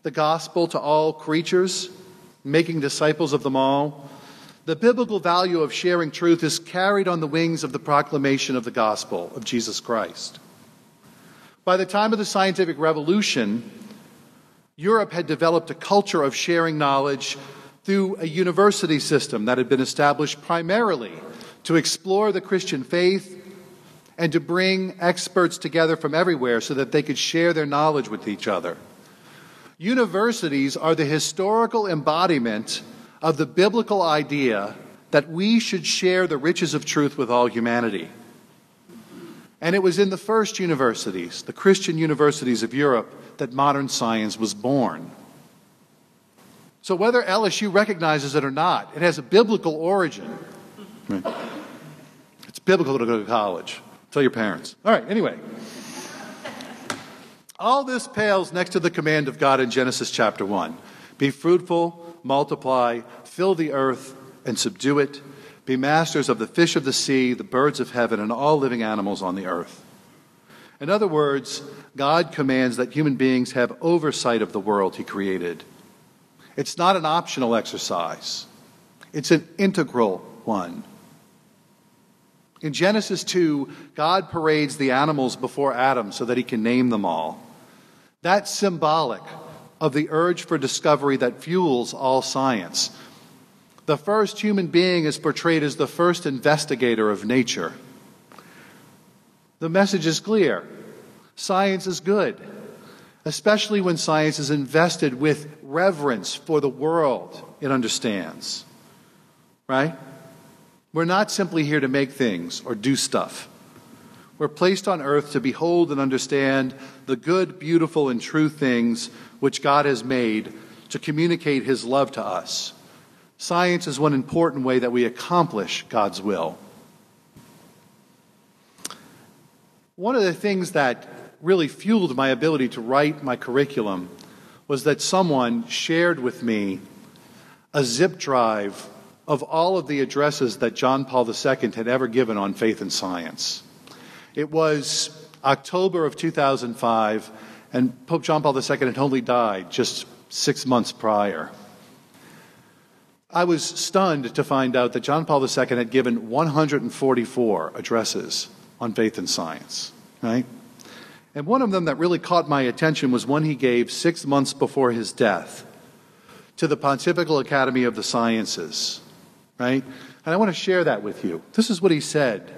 the gospel to all creatures, making disciples of them all, the biblical value of sharing truth is carried on the wings of the proclamation of the gospel of Jesus Christ. By the time of the scientific revolution, Europe had developed a culture of sharing knowledge through a university system that had been established primarily to explore the Christian faith and to bring experts together from everywhere so that they could share their knowledge with each other. Universities are the historical embodiment of the biblical idea that we should share the riches of truth with all humanity. And it was in the first universities, the Christian universities of Europe, that modern science was born. So, whether LSU recognizes it or not, it has a biblical origin. It's biblical to go to college. Tell your parents. All right, anyway. All this pales next to the command of God in Genesis chapter 1 Be fruitful, multiply, fill the earth, and subdue it. Be masters of the fish of the sea, the birds of heaven, and all living animals on the earth. In other words, God commands that human beings have oversight of the world He created. It's not an optional exercise, it's an integral one. In Genesis 2, God parades the animals before Adam so that he can name them all. That's symbolic of the urge for discovery that fuels all science. The first human being is portrayed as the first investigator of nature. The message is clear science is good, especially when science is invested with reverence for the world it understands. Right? We're not simply here to make things or do stuff. We're placed on earth to behold and understand the good, beautiful, and true things which God has made to communicate His love to us. Science is one important way that we accomplish God's will. One of the things that really fueled my ability to write my curriculum was that someone shared with me a zip drive of all of the addresses that John Paul II had ever given on faith and science. It was October of 2005, and Pope John Paul II had only died just six months prior. I was stunned to find out that John Paul II had given 144 addresses on faith and science, right? And one of them that really caught my attention was one he gave six months before his death to the Pontifical Academy of the Sciences right? And I want to share that with you. This is what he said.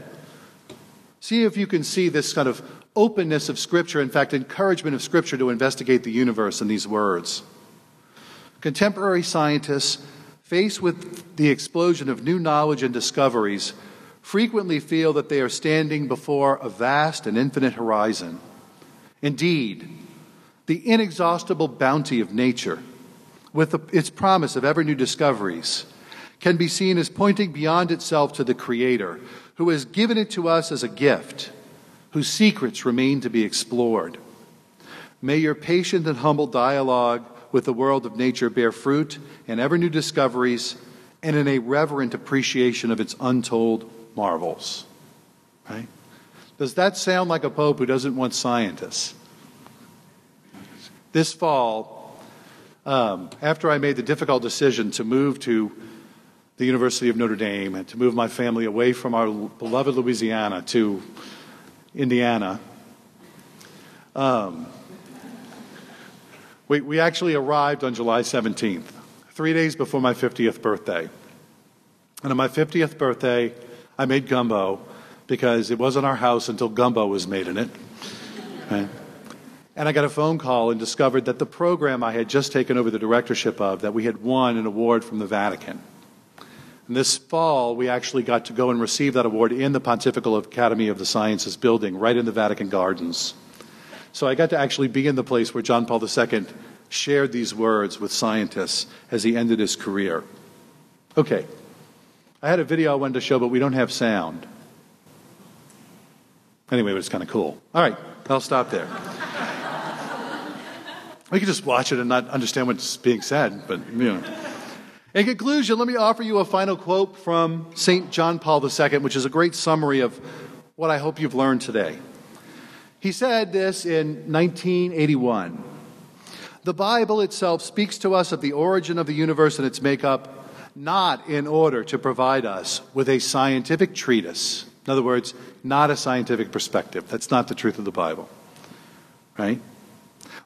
See if you can see this kind of openness of Scripture, in fact, encouragement of Scripture to investigate the universe in these words. Contemporary scientists, faced with the explosion of new knowledge and discoveries, frequently feel that they are standing before a vast and infinite horizon. Indeed, the inexhaustible bounty of nature, with its promise of ever new discoveries, can be seen as pointing beyond itself to the Creator, who has given it to us as a gift, whose secrets remain to be explored. May your patient and humble dialogue with the world of nature bear fruit in ever new discoveries and in a reverent appreciation of its untold marvels. Right? Does that sound like a pope who doesn't want scientists? This fall, um, after I made the difficult decision to move to the University of Notre Dame and to move my family away from our beloved Louisiana to Indiana, um, we, we actually arrived on July 17th, three days before my 50th birthday. And on my 50th birthday, I made gumbo because it wasn't our house until gumbo was made in it. Right? And I got a phone call and discovered that the program I had just taken over the directorship of, that we had won an award from the Vatican. And this fall, we actually got to go and receive that award in the Pontifical Academy of the Sciences building, right in the Vatican Gardens. So I got to actually be in the place where John Paul II shared these words with scientists as he ended his career. Okay. I had a video I wanted to show, but we don't have sound. Anyway, it was kind of cool. All right, I'll stop there. we could just watch it and not understand what's being said, but you know. In conclusion, let me offer you a final quote from St. John Paul II, which is a great summary of what I hope you've learned today. He said this in 1981 The Bible itself speaks to us of the origin of the universe and its makeup, not in order to provide us with a scientific treatise. In other words, not a scientific perspective. That's not the truth of the Bible. Right?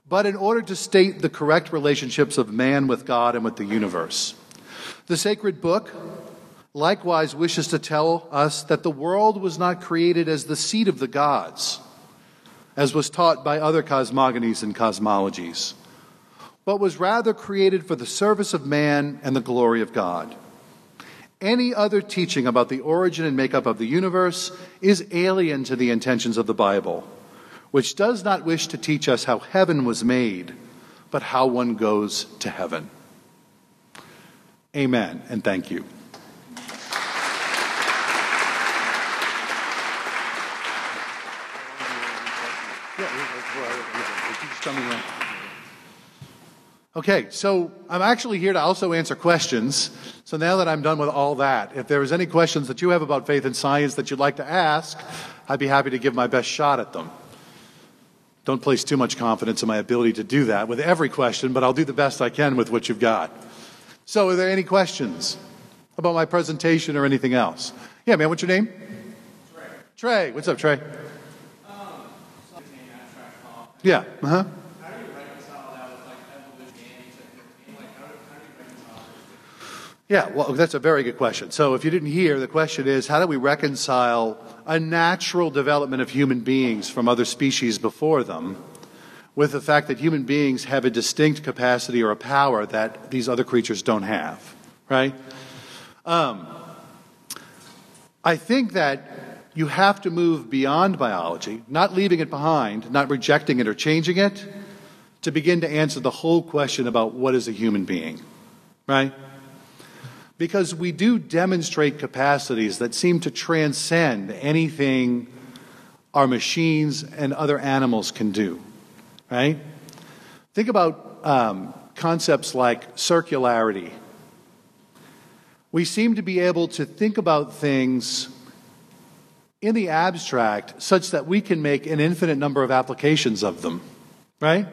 But in order to state the correct relationships of man with God and with the universe. The sacred book likewise wishes to tell us that the world was not created as the seat of the gods, as was taught by other cosmogonies and cosmologies, but was rather created for the service of man and the glory of God. Any other teaching about the origin and makeup of the universe is alien to the intentions of the Bible, which does not wish to teach us how heaven was made, but how one goes to heaven. Amen, and thank you. Okay, so I'm actually here to also answer questions. So now that I'm done with all that, if there is any questions that you have about faith and science that you'd like to ask, I'd be happy to give my best shot at them. Don't place too much confidence in my ability to do that with every question, but I'll do the best I can with what you've got. So, are there any questions about my presentation or anything else? Yeah, man, what's your name? Trey. Trey, what's up, Trey? Um, yeah, uh huh. Yeah, well, that's a very good question. So, if you didn't hear, the question is how do we reconcile a natural development of human beings from other species before them with the fact that human beings have a distinct capacity or a power that these other creatures don't have, right? Um, I think that you have to move beyond biology, not leaving it behind, not rejecting it or changing it, to begin to answer the whole question about what is a human being, right? Because we do demonstrate capacities that seem to transcend anything our machines and other animals can do right? Think about um, concepts like circularity. We seem to be able to think about things in the abstract such that we can make an infinite number of applications of them, right?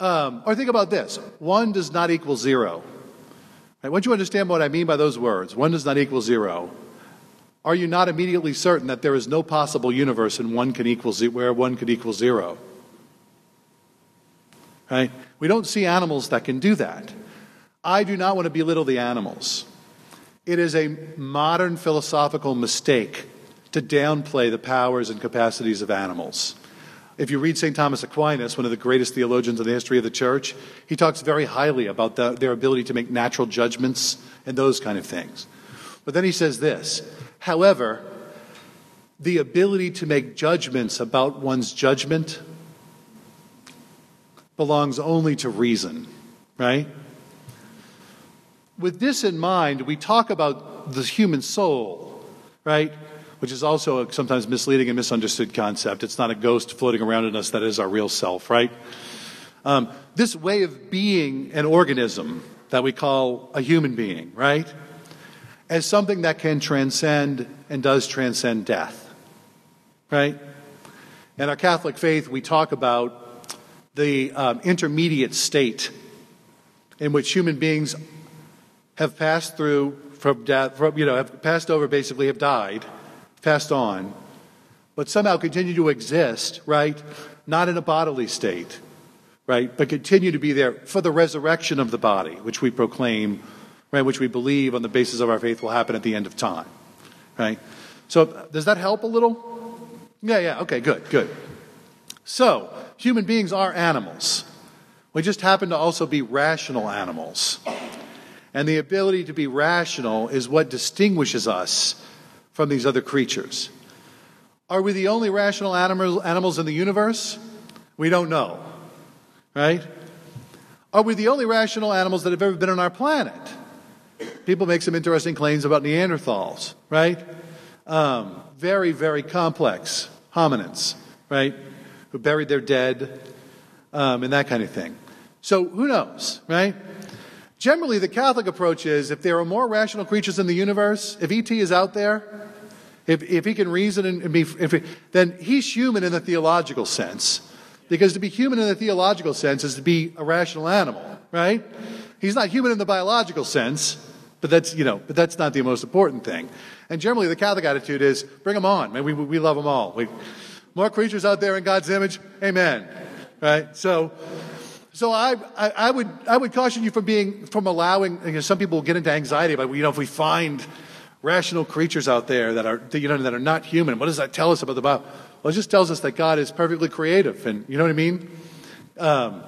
Um, or think about this one does not equal zero. Right? Once you understand what I mean by those words, one does not equal zero, are you not immediately certain that there is no possible universe in one can equal z- where one could equal zero? Right? We don't see animals that can do that. I do not want to belittle the animals. It is a modern philosophical mistake to downplay the powers and capacities of animals. If you read St. Thomas Aquinas, one of the greatest theologians in the history of the church, he talks very highly about the, their ability to make natural judgments and those kind of things. But then he says this However, the ability to make judgments about one's judgment belongs only to reason, right? with this in mind, we talk about the human soul, right? Which is also a sometimes misleading and misunderstood concept. It's not a ghost floating around in us that is our real self, right? Um, this way of being an organism that we call a human being, right? As something that can transcend and does transcend death, right? In our Catholic faith, we talk about the um, intermediate state in which human beings have passed through from death, from, you know, have passed over, basically have died, passed on, but somehow continue to exist, right? Not in a bodily state, right? But continue to be there for the resurrection of the body, which we proclaim, right? Which we believe on the basis of our faith will happen at the end of time, right? So does that help a little? Yeah, yeah, okay, good, good. So, human beings are animals. We just happen to also be rational animals. And the ability to be rational is what distinguishes us from these other creatures. Are we the only rational animals, animals in the universe? We don't know. Right? Are we the only rational animals that have ever been on our planet? People make some interesting claims about Neanderthals, right? Um, very, very complex hominins, right? Who buried their dead um, and that kind of thing. So who knows, right? Generally, the Catholic approach is if there are more rational creatures in the universe, if ET is out there, if, if he can reason and be, if then he's human in the theological sense. Because to be human in the theological sense is to be a rational animal, right? He's not human in the biological sense, but that's, you know, but that's not the most important thing. And generally, the Catholic attitude is bring them on. Man, we, we love them all. We, more creatures out there in God's image. Amen. Right? So, so I, I, I, would, I would caution you from being, from allowing, you know, some people get into anxiety about, you know, if we find rational creatures out there that are, you know, that are not human, what does that tell us about the Bible? Well, it just tells us that God is perfectly creative. And you know what I mean? Um,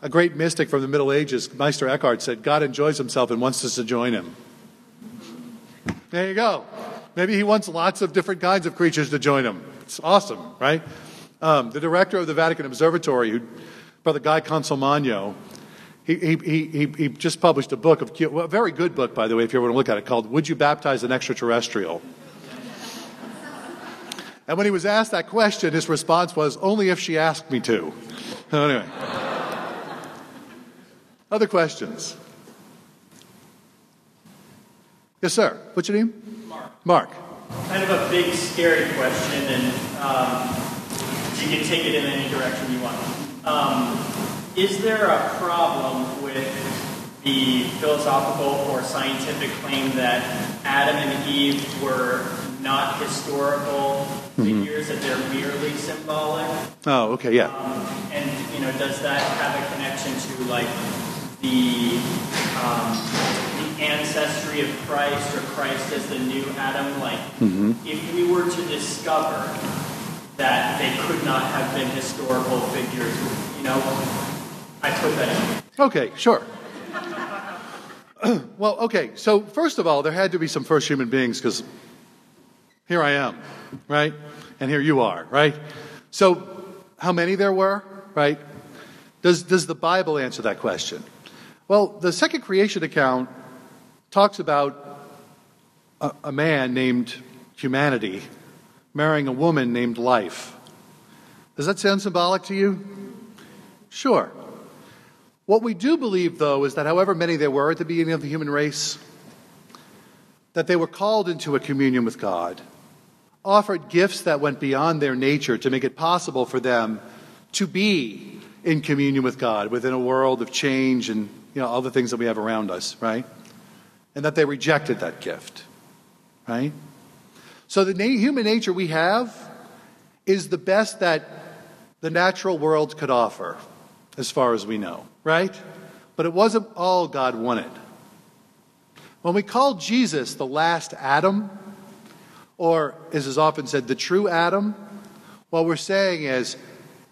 a great mystic from the Middle Ages, Meister Eckhart, said, God enjoys himself and wants us to join him. There you go. Maybe he wants lots of different kinds of creatures to join him. It's awesome, right? Um, the director of the Vatican Observatory, who Brother Guy Consolmagno, he, he, he, he just published a book, of, a very good book, by the way, if you ever want to look at it, called Would You Baptize an Extraterrestrial? And when he was asked that question, his response was, Only if she asked me to. Anyway. Other questions? Yes, sir. What's your name? Mark. Mark. Kind of a big, scary question, and um, you can take it in any direction you want. Um, is there a problem with the philosophical or scientific claim that Adam and Eve were not historical mm-hmm. figures, that they're merely symbolic? Oh, okay, yeah. Um, and, you know, does that have a connection to, like, the, um, the ancestry of Christ or Christ as the new Adam? Like, mm-hmm. if we were to discover that they could not have been historical figures. You know, I put that in. Okay, sure. well, okay, so first of all, there had to be some first human beings because here I am, right? And here you are, right? So, how many there were, right? Does, does the Bible answer that question? Well, the second creation account talks about a, a man named humanity marrying a woman named Life. Does that sound symbolic to you? Sure. What we do believe, though, is that however many there were at the beginning of the human race, that they were called into a communion with God, offered gifts that went beyond their nature to make it possible for them to be in communion with God within a world of change and you know all the things that we have around us, right? And that they rejected that gift, right? So the na- human nature we have is the best that the natural world could offer, as far as we know, right? But it wasn't all God wanted. When we call Jesus the last Adam, or as is often said, the true Adam, what we're saying is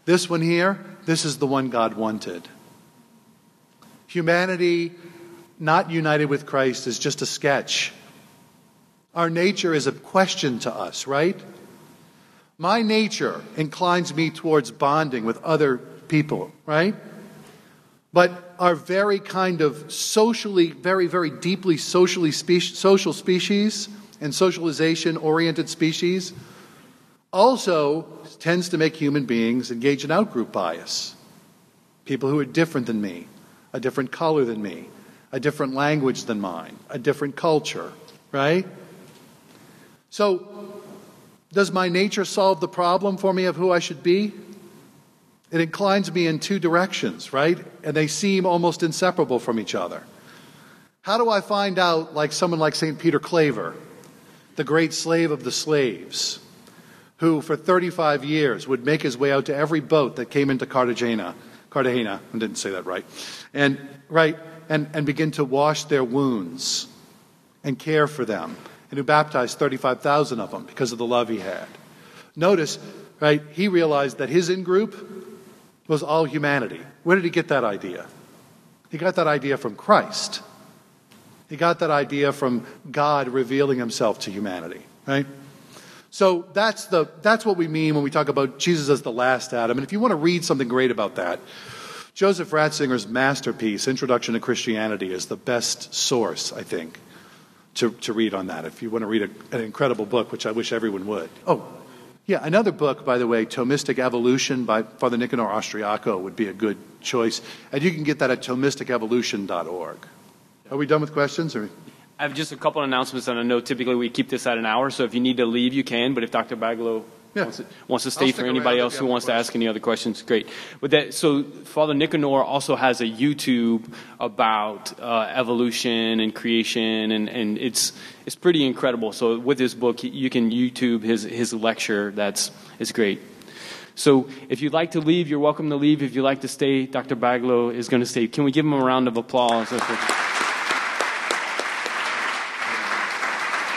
this one here, this is the one God wanted. Humanity not united with Christ is just a sketch our nature is a question to us, right? My nature inclines me towards bonding with other people, right? but our very kind of socially, very, very deeply socially social species and socialization oriented species, also tends to make human beings engage in outgroup bias. People who are different than me, a different color than me, a different language than mine, a different culture, right? So, does my nature solve the problem for me of who I should be? It inclines me in two directions, right? And they seem almost inseparable from each other. How do I find out, like someone like St. Peter Claver, the great slave of the slaves, who for 35 years would make his way out to every boat that came into Cartagena, Cartagena, I didn't say that right, and, right, and, and begin to wash their wounds and care for them, and who baptized 35,000 of them because of the love he had. Notice, right, he realized that his in group was all humanity. Where did he get that idea? He got that idea from Christ. He got that idea from God revealing himself to humanity, right? So that's, the, that's what we mean when we talk about Jesus as the last Adam. And if you want to read something great about that, Joseph Ratzinger's masterpiece, Introduction to Christianity, is the best source, I think, to, to read on that. If you want to read a, an incredible book, which I wish everyone would. Oh, yeah, another book, by the way, Thomistic Evolution by Father Nicanor Austriaco would be a good choice. And you can get that at thomisticevolution.org. Are we done with questions? Or? I have just a couple of announcements, and I know typically we keep this at an hour, so if you need to leave, you can. But if Dr. Baglow yeah. wants, to, wants, to, stay for anybody else who wants to ask any other questions, great. But that, so Father Nicanor also has a YouTube about uh, evolution and creation, and, and it's it's pretty incredible. So with this book, you can YouTube his his lecture. That's it's great. So if you'd like to leave, you're welcome to leave. If you'd like to stay, Dr. Baglow is going to stay. Can we give him a round of applause?